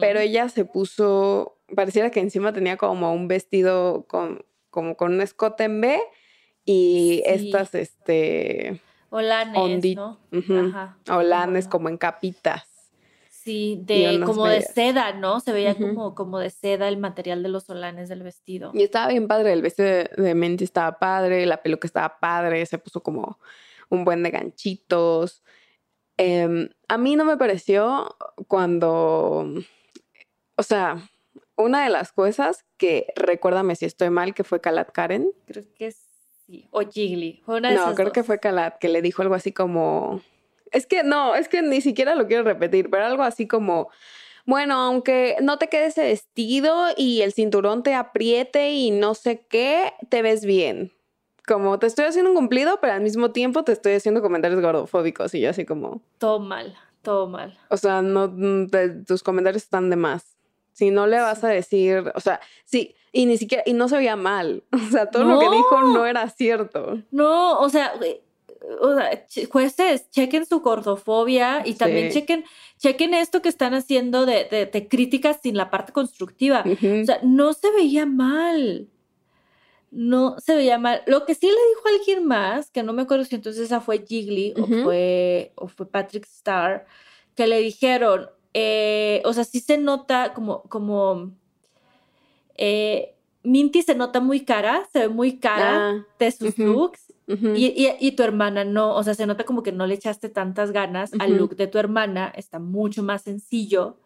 pero ella se puso, pareciera que encima tenía como un vestido con, como con un escote en B y Sí. estas, este, Olanes, ondi- ¿no? ujú, Ajá. olanes Bueno. como en capitas. Sí, de como de seda, ¿no? Se veía como, como de seda el material de los solanes del vestido. Y estaba bien padre, el vestido de, de Minty estaba padre, la peluca estaba padre, se puso como un buen de ganchitos. Em, a mí no me pareció cuando, o sea, una de las cosas que, recuérdame si estoy mal, que fue Kalat Karen. Creo que sí. O Jiggly. Fue una de No, esas creo que fue Kalat que le dijo algo así como, es que no, es que ni siquiera lo quiero repetir, pero algo así como, bueno, aunque no te quede ese vestido y el cinturón te apriete y no sé qué, te ves bien. Como te estoy haciendo un cumplido, pero al mismo tiempo te estoy haciendo comentarios gordofóbicos y yo así como, Todo mal, todo mal. o sea, no, mm, te- tus comentarios están de más. Si no le vas a decir, o sea, sí, y ni siquiera, y no se veía mal. O sea, todo lo que dijo No. era cierto. No, o sea, o jueces, chequen su gordofobia y también Sí. chequen, chequen esto que están haciendo de, de, de críticas sin la parte constructiva. O sea, no se veía mal. No se veía mal. Lo que sí le dijo alguien más, que no me acuerdo si entonces esa fue Jiggly Ujú. o, fue, o fue Patrick Starr, que le dijeron, eh, o sea, sí se nota como, como, eh, Minty se nota muy cara, se ve muy cara Ah, de sus looks. Y, y- y tu hermana no, o sea, se nota como que no le echaste tantas ganas al look de tu hermana, está mucho más sencillo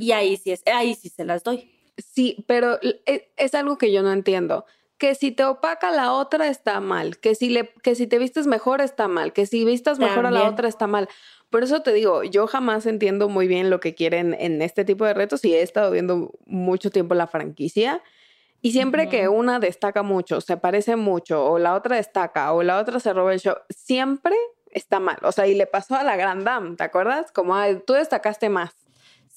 y ahí sí es, ahí sí se las doy. Sí, pero e- es, algo que yo no entiendo. Que si te opaca la otra está mal, que si, le, que si te vistes mejor está mal, que si vistas mejor a la otra está mal. Por eso te digo, yo jamás entiendo muy bien lo que quieren en este tipo de retos y he estado viendo mucho tiempo la franquicia. Y siempre que Ujú. una destaca mucho, se parece mucho, o la otra destaca, o la otra se roba el show, siempre está mal. O sea, y le pasó a la Grand Dame, ¿te acuerdas? Como, "Ay, tú destacaste más.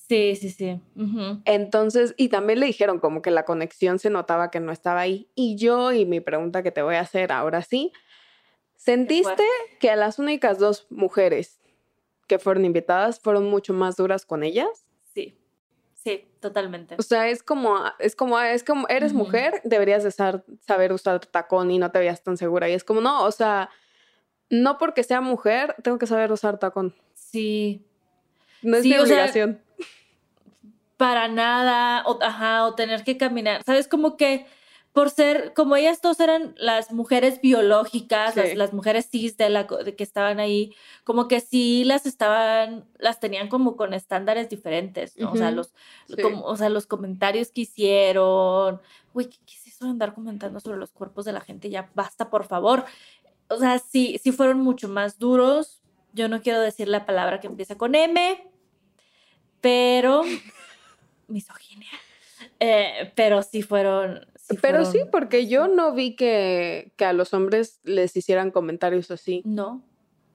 Sí, sí, sí. Ujú. Entonces, y también le dijeron como que la conexión se notaba que no estaba ahí. Y yo, y mi pregunta que te voy a hacer ahora sí, ¿sentiste que a las únicas dos mujeres que fueron invitadas fueron mucho más duras con ellas? Sí, sí, totalmente. O sea, es como, es como, es como, eres mujer, deberías de saber usar tacón y no te veías tan segura. Y es como, no, o sea, no porque sea mujer, tengo que saber usar tacón. Sí, No es Sí, mi o sea, obligación. para nada, o, ajá, o tener que caminar, ¿sabes? Como que por ser, como ellas dos eran las mujeres biológicas, Sí. las, las mujeres cis de la de que estaban ahí, como que sí las estaban, las tenían como con estándares diferentes, ¿no? O sea, los, sí. como, o sea, los comentarios que hicieron, uy, ¿qué, qué es eso de andar comentando sobre los cuerpos de la gente? Ya basta, por favor. O sea, sí, sí fueron mucho más duros. Yo no quiero decir la palabra que empieza con M, pero misoginia. Eh, pero sí fueron. Pero sí, porque yo no vi que, que a los hombres les hicieran comentarios así. No,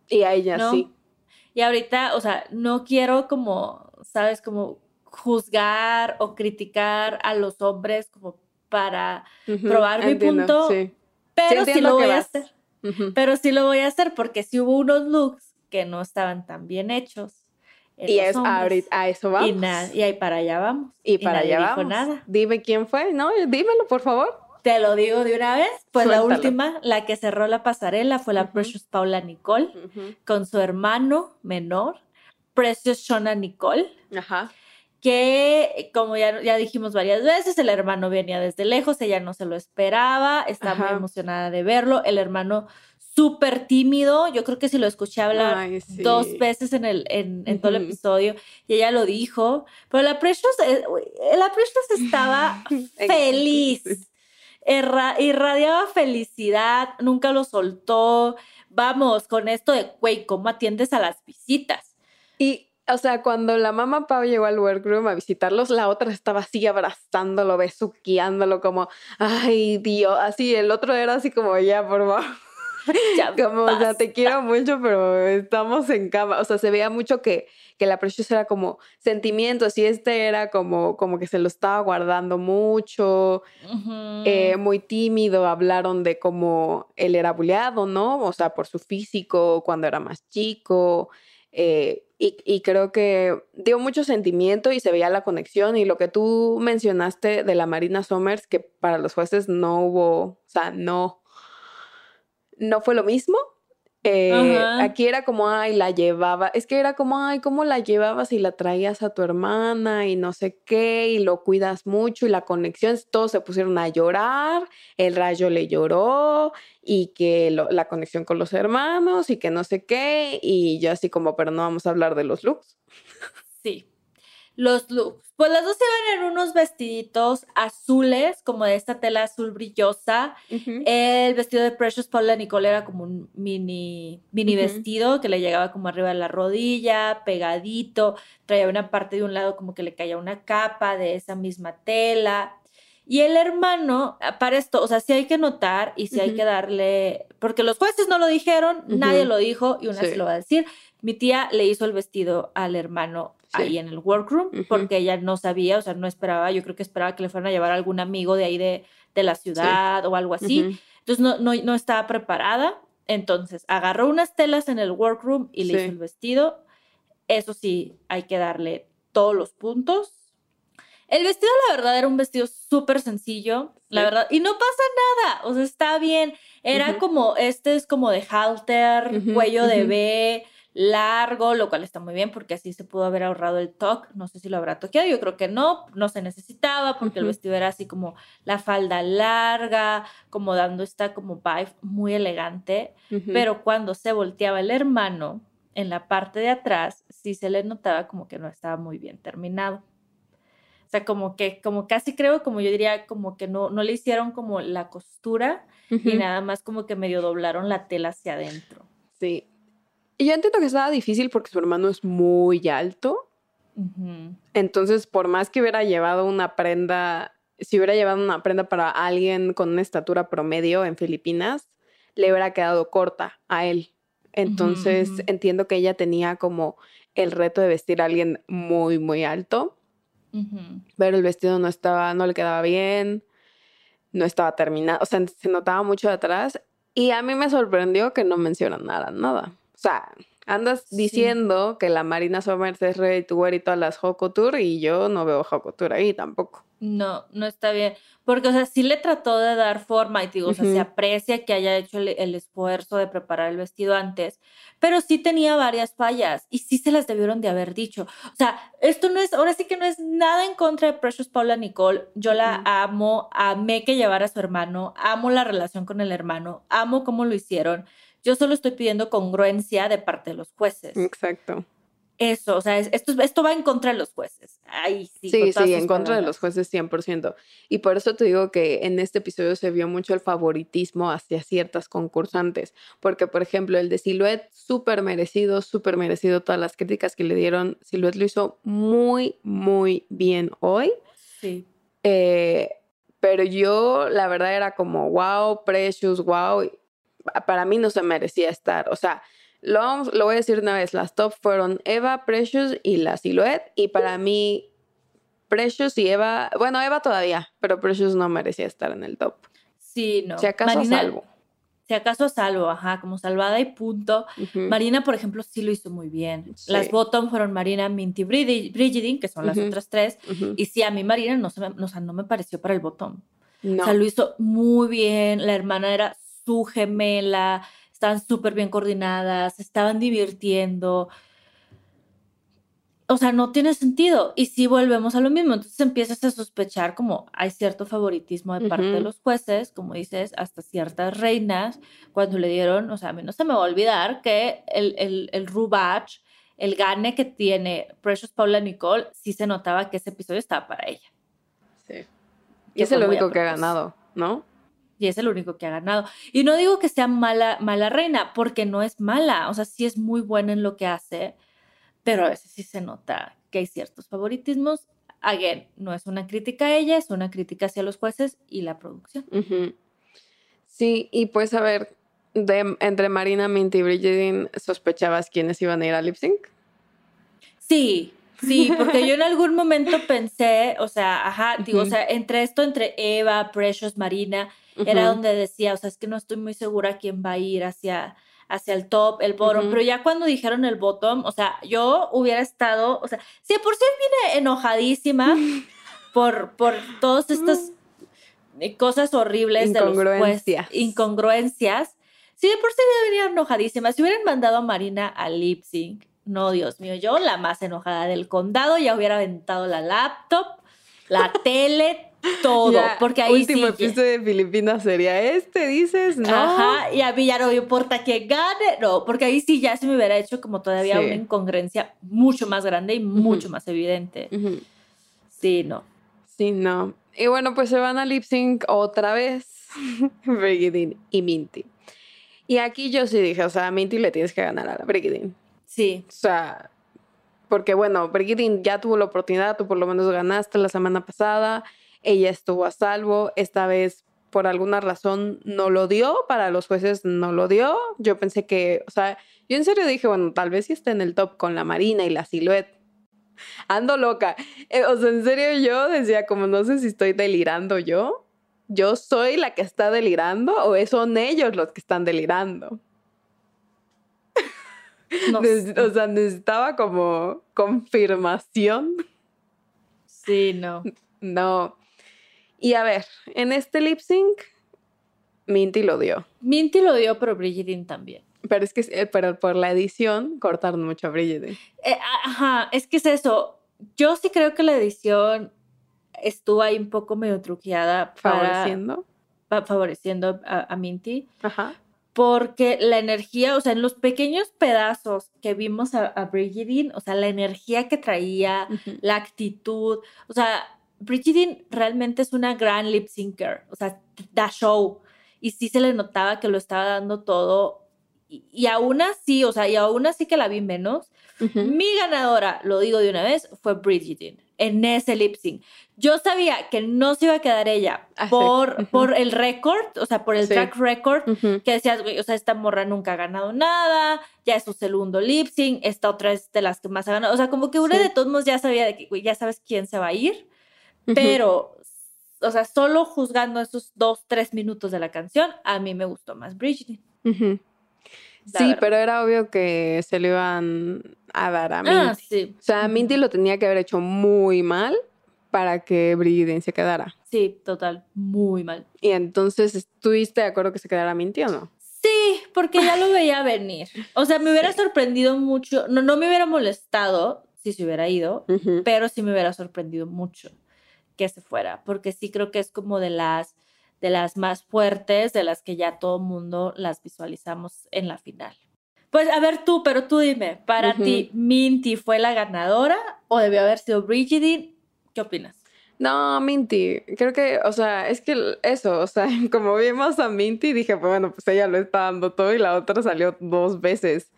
Y a ellas no. sí. Y ahorita, o sea, no quiero como, ¿sabes? Como juzgar o criticar a los hombres como para probar mi entiendo, punto, sí. Pero sí lo voy a hacer. Pero sí lo voy a hacer porque sí hubo unos looks que no estaban tan bien hechos. Y es hombres. a eso vamos. Y, nada, y ahí para allá vamos. Y para allá dijo vamos. nada. Dime quién fue, ¿no? Dímelo, por favor. Te lo digo de una vez. Pues la última, la que cerró la pasarela fue la. Precious Paula Nicole con su hermano menor, Precious Shona Nicole. Ajá. que como ya, ya dijimos varias veces, el hermano venía desde lejos, ella no se lo esperaba, estaba muy emocionada de verlo, el hermano súper tímido, yo creo que si lo escuché hablar Ay, sí. dos veces en, el, en, en todo el episodio y ella lo dijo, pero la Precious, eh, la Precious estaba feliz. Erra- irradiaba felicidad, nunca lo soltó, vamos, con esto de, güey, ¿cómo atiendes a las visitas? Y, o sea, cuando la mamá Pau llegó al workroom a visitarlos, la otra estaba así abrazándolo, besuqueándolo, como, ay, Dios, así, el otro era así como, ya, por favor. Ya Como, o sea, te quiero mucho, pero estamos en cama. O sea, se veía mucho que, que la Precious era como sentimientos y este era como, como que se lo estaba guardando mucho, eh, muy tímido. Hablaron de cómo él era buleado, ¿no? O sea, por su físico cuando era más chico. eh, y, y creo que dio mucho sentimiento y se veía la conexión. Y lo que tú mencionaste de la Marina Somers, que para los jueces no hubo, o sea, no, no fue lo mismo. Eh, aquí era como, ay, la llevaba. Es que era como, ay, ¿cómo la llevabas y la traías a tu hermana y no sé qué? Y lo cuidas mucho y la conexión, todos se pusieron a llorar, el rayo le lloró y que lo- la conexión con los hermanos y que no sé qué. Y yo así como, pero no vamos a hablar de los looks. Sí. Los looks. Pues las dos iban en unos vestiditos azules, como de esta tela azul brillosa. El vestido de Precious Paula Nicole era como un mini, mini vestido que le llegaba como arriba de la rodilla, pegadito. Traía una parte de un lado como que le caía una capa de esa misma tela. Y el hermano, ah, para esto, o sea, sí hay que notar y sí hay que darle, porque los jueces no lo dijeron, nadie lo dijo y una Sí. se lo va a decir. Mi tía le hizo el vestido al hermano Sí. ahí en el workroom Ujú. porque ella no sabía, o sea, no esperaba, yo creo que esperaba que le fueran a llevar a algún amigo de ahí de, de la ciudad o algo así. Ujú. Entonces no, no, no estaba preparada. Entonces agarró unas telas en el workroom y le Sí. hizo el vestido. Eso sí, hay que darle todos los puntos. El vestido, la verdad, era un vestido súper sencillo, la Sí. verdad. Y no pasa nada, o sea, está bien. Era Ujú. como, este es como de halter, Ujú, cuello de ujú. B, largo, lo cual está muy bien porque así se pudo haber ahorrado el toque. No sé si lo habrá toqueado, yo creo que no, no se necesitaba porque el Ujú. vestido era así como la falda larga, como dando esta como vibe muy elegante. Pero cuando se volteaba el hermano en la parte de atrás, sí se le notaba como que no estaba muy bien terminado. O sea, como que, como casi creo, como yo diría, como que no, no le hicieron como la costura y nada más como que medio doblaron la tela hacia adentro. Sí. Y yo entiendo que estaba difícil porque su hermano es muy alto. Entonces, por más que hubiera llevado una prenda, si hubiera llevado una prenda para alguien con una estatura promedio en Filipinas, le hubiera quedado corta a él. Entonces, entiendo que ella tenía como el reto de vestir a alguien muy, muy alto, pero el vestido no estaba, no le quedaba bien, no estaba terminado, o sea, se notaba mucho de atrás. Y a mí me sorprendió que no mencionaran nada. O sea, andas Sí. diciendo que la Marina Somers es ready to wear y todas las Hoko Tour y yo no veo Hoko Tour ahí tampoco. No, no está bien. Porque, o sea, sí le trató de dar forma y digo, o sea, se aprecia que haya hecho el, el esfuerzo de preparar el vestido antes, pero sí tenía varias fallas y sí se las debieron de haber dicho. O sea, esto no es, ahora sí que no es nada en contra de Precious Paula Nicole. Yo la Ujú. amo, amé que llevara a su hermano, amo la relación con el hermano, amo cómo lo hicieron. Yo solo estoy pidiendo congruencia de parte de los jueces. Exacto. Eso, o sea, es- esto, esto va en contra de los jueces. Ahí sí. Sí, en contra de los jueces 100%. Y por eso te digo que en este episodio se vio mucho el favoritismo hacia ciertas concursantes. Porque, por ejemplo, el de Silhouette, súper merecido, súper merecido todas las críticas que le dieron. Silhouette lo hizo muy, muy bien hoy. Sí. Eh, pero yo, la verdad, era como, wow, Precious, wow. Para mí no se merecía estar. O sea, lo, lo voy a decir una vez, las top fueron Eva, Precious y la Silhouette. Y para mí, Precious y Eva, bueno, Eva todavía, pero Precious no merecía estar en el top. Sí, no. Si acaso a salvo. Si acaso a salvo, ajá, como salvada y punto. Marina, por ejemplo, sí lo hizo muy bien. Sí. Las bottom fueron Marina, Minty, Brigidine, que son las Ujú. otras tres. Y sí, a mí Marina no, se me, no, o sea, no me pareció para el bottom. No. O sea, lo hizo muy bien. La hermana era su gemela. Estaban súper bien coordinadas. Estaban divirtiendo. O sea, no tiene sentido. Y sí volvemos a lo mismo. Entonces empiezas a sospechar como hay cierto favoritismo de parte de los jueces, como dices, hasta ciertas reinas, cuando le dieron, o sea, a mí no se me va a olvidar que el, el, el Rubach, el gane que tiene Precious Paula Nicole, sí se notaba que ese episodio estaba para ella. Sí. Y es el único que ha ganado, ¿no? Y es el único que ha ganado. Y no digo que sea mala, mala reina, porque no es mala. O sea, sí es muy buena en lo que hace, pero a veces sí se nota que hay ciertos favoritismos. Again, no es una crítica a ella, es una crítica hacia los jueces y la producción. Sí, y pues a ver, de, entre Marina, Minty y Brigidine, ¿sospechabas quiénes iban a ir a lip sync? Sí, sí, porque yo en algún momento pensé, o sea, ajá, digo, o sea, entre esto, entre Eva, Precious, Marina, era donde decía, o sea, es que no estoy muy segura quién va a ir hacia, hacia el top, el bottom, pero ya cuando dijeron el bottom, o sea, yo hubiera estado, o sea, si de por sí vine enojadísima por, por todas estas eh, cosas horribles de los jueces, Incongruencias. si de por sí venía enojadísima, si hubieran mandado a Marina a lip sync, no, Dios mío, yo la más enojada del condado, ya hubiera aventado la laptop, la tele, todo, Ya, porque ahí último sí. episodio de Filipinas sería este, dices, ¿no? Ajá, y a mí ya no me importa que gane, no, porque ahí sí ya se me hubiera hecho como todavía Sí. una incongruencia mucho más grande y mucho más evidente. Sí, no. Sí, no. Y bueno, pues se van a lip sync otra vez, Brigidine y Minty. Y aquí yo sí dije, o sea, a Minty le tienes que ganar a la Brigidine. Sí, O sea, porque bueno, Brigidine ya tuvo la oportunidad, tú por lo menos ganaste la semana pasada, ella estuvo a salvo, esta vez por alguna razón no lo dio, para los jueces no lo dio. Yo pensé que, o sea, yo en serio dije, bueno, tal vez sí esté en el top con la Marina y la Silhouette. Ando loca. Eh, o sea, en serio yo decía, como no sé si estoy delirando yo. ¿Yo soy la que está delirando o son ellos los que están delirando? no o sea, necesitaba como confirmación. Sí, no. No. Y a ver, en este lip sync, Minty lo dio. Minty lo dio, pero Brigidine también. Pero es que eh, pero por la edición cortaron mucho a Brigitte. Eh, ajá, es que es eso. Yo sí creo que la edición estuvo ahí un poco medio truqueada para Favoreciendo. favoreciendo a, a Minty. Ajá. Porque la energía, o sea, en los pequeños pedazos que vimos a, a Brigidine, o sea, la energía que traía, la actitud, o sea, Brigidine realmente es una gran lip syncer, o sea, da show, y sí se le notaba que lo estaba dando todo, y, y aún así, o sea, y aún así que la vi menos, mi ganadora, lo digo de una vez, fue Brigidine en ese lip sync. Yo sabía que no se iba a quedar ella Ah, por, por el récord, o sea, por el Sí. track record, Ujú. que decías, güey, o sea, esta morra nunca ha ganado nada, ya es su segundo lip sync, esta otra es de las que más ha ganado. O sea, como que una Sí. de todos modos ya sabía de que, güey, ya sabes quién se va a ir, pero, o sea, solo juzgando esos dos, tres minutos de la canción, a mí me gustó más Bridget. Sí, verdad. pero era obvio que se lo iban a dar a Minty. Ah, sí. O sea, Minty lo tenía que haber hecho muy mal para que Brigitte se quedara. Sí, total, muy mal. Y entonces, ¿estuviste de acuerdo que se quedara Minty o no? Sí, porque ya lo veía venir. O sea, me hubiera sorprendido mucho, no, no me hubiera molestado si se hubiera ido, pero sí me hubiera sorprendido mucho que se fuera, porque sí creo que es como de las de las más fuertes, de las que ya todo mundo las visualizamos en la final. Pues a ver tú, pero tú dime, para ti, ¿Minty fue la ganadora o debió haber sido Brigidine? ¿Qué opinas? No, Minty, creo que, o sea, es que eso, o sea, como vimos a Minty, dije, pues bueno, pues ella lo está dando todo y la otra salió dos veces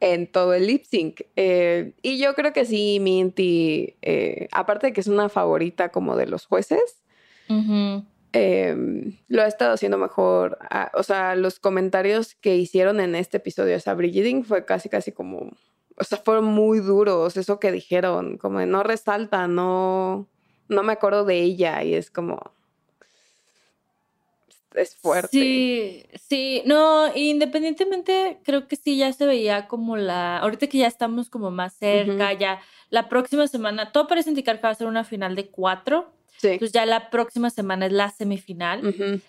en todo el lip sync. Eh, y yo creo que sí, Minty, eh, aparte de que es una favorita como de los jueces, eh, lo ha estado haciendo mejor. Ah, o sea, los comentarios que hicieron en este episodio a Brigiding fue casi, casi como, o sea, fueron muy duros, eso que dijeron, como de no resalta, no, no me acuerdo de ella y es como, es fuerte. Sí, sí, no, independientemente, creo que sí, ya se veía como la, ahorita que ya estamos como más cerca, ya la próxima semana, todo parece indicar que va a ser una final de cuatro, Sí. entonces ya la próxima semana es la semifinal, Ujú.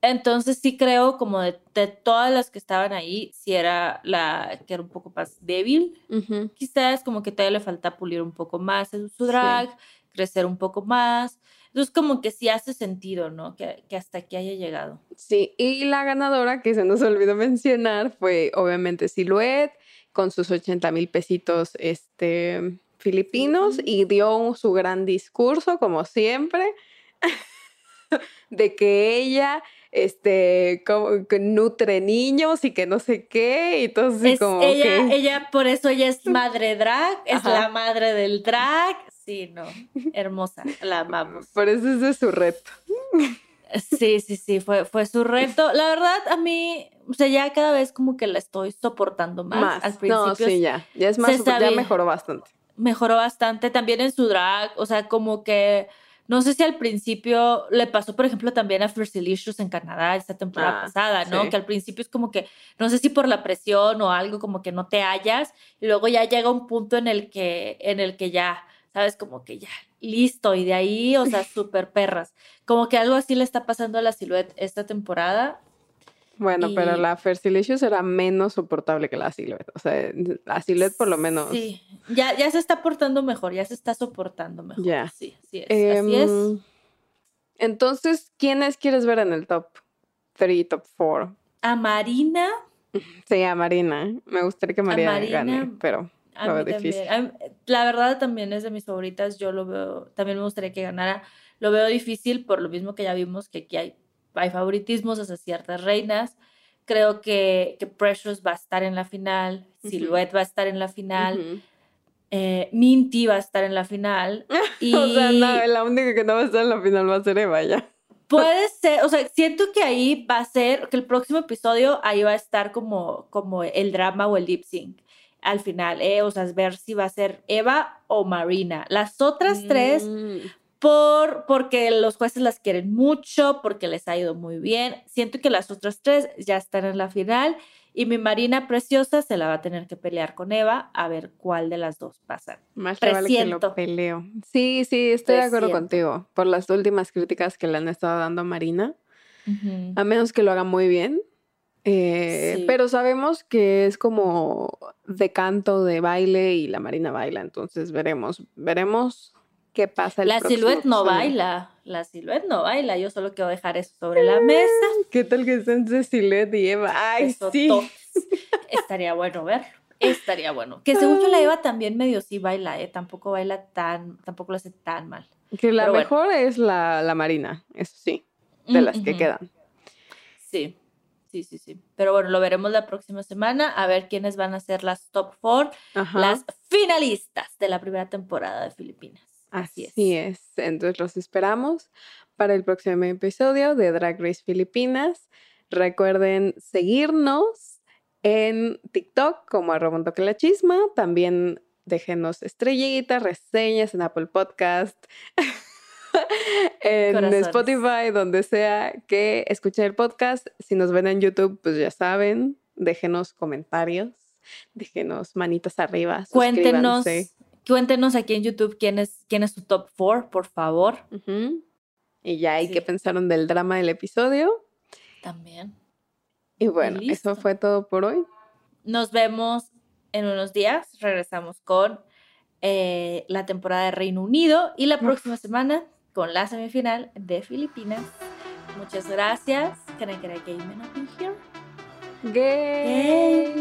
entonces sí creo como de, de todas las que estaban ahí, sí era la que era un poco más débil, Ujú. quizás como que todavía le falta pulir un poco más en su Sí. drag, crecer un poco más, entonces como que sí hace sentido, ¿no? Que, que hasta aquí haya llegado. Sí, y la ganadora que se nos olvidó mencionar fue obviamente Silhouette con sus 80 mil pesitos este, filipinos y dio su gran discurso, como siempre, de que ella este, como, que nutre niños y que no sé qué, y todo así Es como ella, que... ella, por eso ella es madre drag, es Ajá. la madre del drag. Sí, no, hermosa, la amamos. Por eso ese es su reto. Sí, sí, sí, fue, fue su reto. La verdad, a mí, o sea, ya cada vez como que la estoy soportando más. Más. Al principio no, sí, ya. Ya es más, ya mejoró bastante. Mejoró bastante también en su drag, o sea, como que no sé si al principio le pasó, por ejemplo, también a Fersilicious en Canadá esta temporada Ah, pasada, ¿no? sí. Que al principio es como que, no sé si por la presión o algo, como que no te hallas, y luego ya llega un punto en el que, en el que ya, sabes, como que ya, listo, y de ahí, o sea, súper perras. Como que algo así le está pasando a la Silhouette esta temporada. Bueno, pero la Fersilicious era menos soportable que la Silhouette. O sea, la Silhouette por lo menos. Sí, ya, ya se está portando mejor, ya se está soportando mejor. Ya. Sí, sí es, así es. Em, Entonces, ¿quiénes quieres ver en el top 3, top 4? A Marina, Sí, a Marina. Me gustaría que María Marina, gane, pero a lo veo difícil. también. La verdad también es de mis favoritas. Yo lo veo, también me gustaría que ganara. Lo veo difícil por lo mismo que ya vimos que aquí hay, hay favoritismos hacia ciertas reinas. Creo que, que Precious va a estar en la final. Silhouette va a estar en la final, eh, Minty va a estar en la final. y O sea, no, la única que no va a estar en la final va a ser Eva ya. Puede ser, o sea, siento que ahí va a ser, que el próximo episodio ahí va a estar como, como el drama o el lip sync al final, ¿eh? O sea, es ver si va a ser Eva o Marina. Las otras tres, Mm, por, porque los jueces las quieren mucho, porque les ha ido muy bien. Siento que las otras tres ya están en la final y mi Marina preciosa se la va a tener que pelear con Eva a ver cuál de las dos pasa. Más le vale que lo peleo. Sí, sí, estoy de acuerdo contigo. Por las últimas críticas que le han estado dando a Marina. A menos que lo haga muy bien. Eh, Sí. Pero sabemos que es como de canto, de baile y la Marina baila. Entonces veremos, veremos qué pasa el La silhouette no baila, la silhouette no baila, yo solo quiero dejar eso sobre la mesa. ¿Qué tal que estén Cecilet y Eva? Ay, Eso sí. tops. Estaría bueno verlo. Estaría bueno. Que según yo la Eva también medio sí baila, ¿eh? Tampoco baila tan, tampoco lo hace tan mal. Que la Pero bueno. mejor es la, la Marina, eso sí, de las que quedan. Sí, sí, sí, sí. Pero bueno, lo veremos la próxima semana, a ver quiénes van a ser las top four, Ajá. las finalistas de la primera temporada de Filipinas. Así es. Entonces los esperamos para el próximo episodio de Drag Race Filipinas. Recuerden seguirnos en TikTok como arroba un toque la chisma. También déjenos estrellitas, reseñas en Apple Podcast, en Corazones. Spotify, donde sea que escuchen el podcast. Si nos ven en YouTube, pues ya saben, déjenos comentarios, déjenos manitas arriba. Cuéntenos. Cuéntenos aquí en YouTube quién es, quién es su top four, por favor. Y ya, ¿y Sí. qué pensaron del drama del episodio? También. Y bueno, eso fue todo por hoy. Nos vemos en unos días. Regresamos con eh, la temporada de Reino Unido y la próxima semana con la semifinal de Filipinas. Muchas gracias. Can I get a gay man up in here? Gay.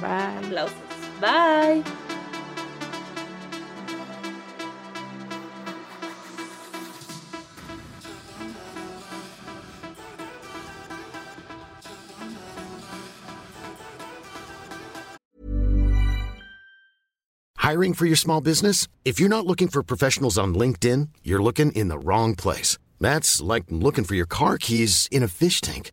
Bye. Aplausos. Bye. Hiring for your small business? If you're not looking for professionals on LinkedIn, you're looking in the wrong place. That's like looking for your car keys in a fish tank.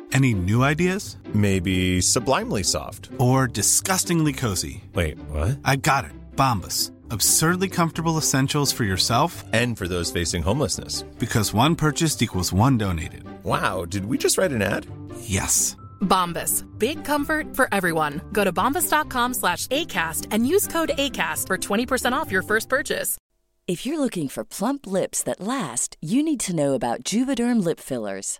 Any new ideas? Maybe sublimely soft. Or disgustingly cozy. Wait, what? I got it. Bombas. Absurdly comfortable essentials for yourself And for those facing homelessness. because one purchased equals one donated. Wow, did we just write an ad? Yes. Bombas. Big comfort for everyone. Go to bombas.com slash ACAST and use code ACAST for 20% off your first purchase. If you're looking for plump lips that last, you need to know about Juvederm lip fillers.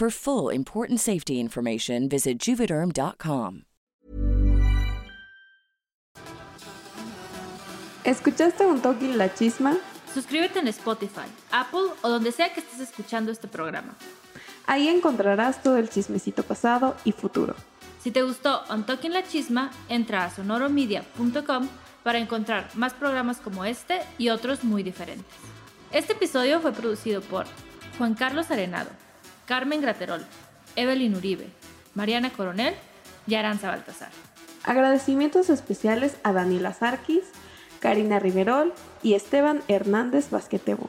For full important safety information, visit juvederm.com. ¿Escuchaste un toque la chisma? Suscríbete en Spotify, Apple o donde sea que estés escuchando este programa. Ahí encontrarás todo el chismecito pasado y futuro. Si te gustó On Talking La Chisma, entra a sonoromedia.com para encontrar más programas como este y otros muy diferentes. Este episodio fue producido por Juan Carlos Arenado, Carmen Graterol, Evelyn Uribe, Mariana Coronel y Aranza Baltasar. Agradecimientos especiales a Daniela Sarkis, Karina Riverol y Esteban Hernández Basquetebo.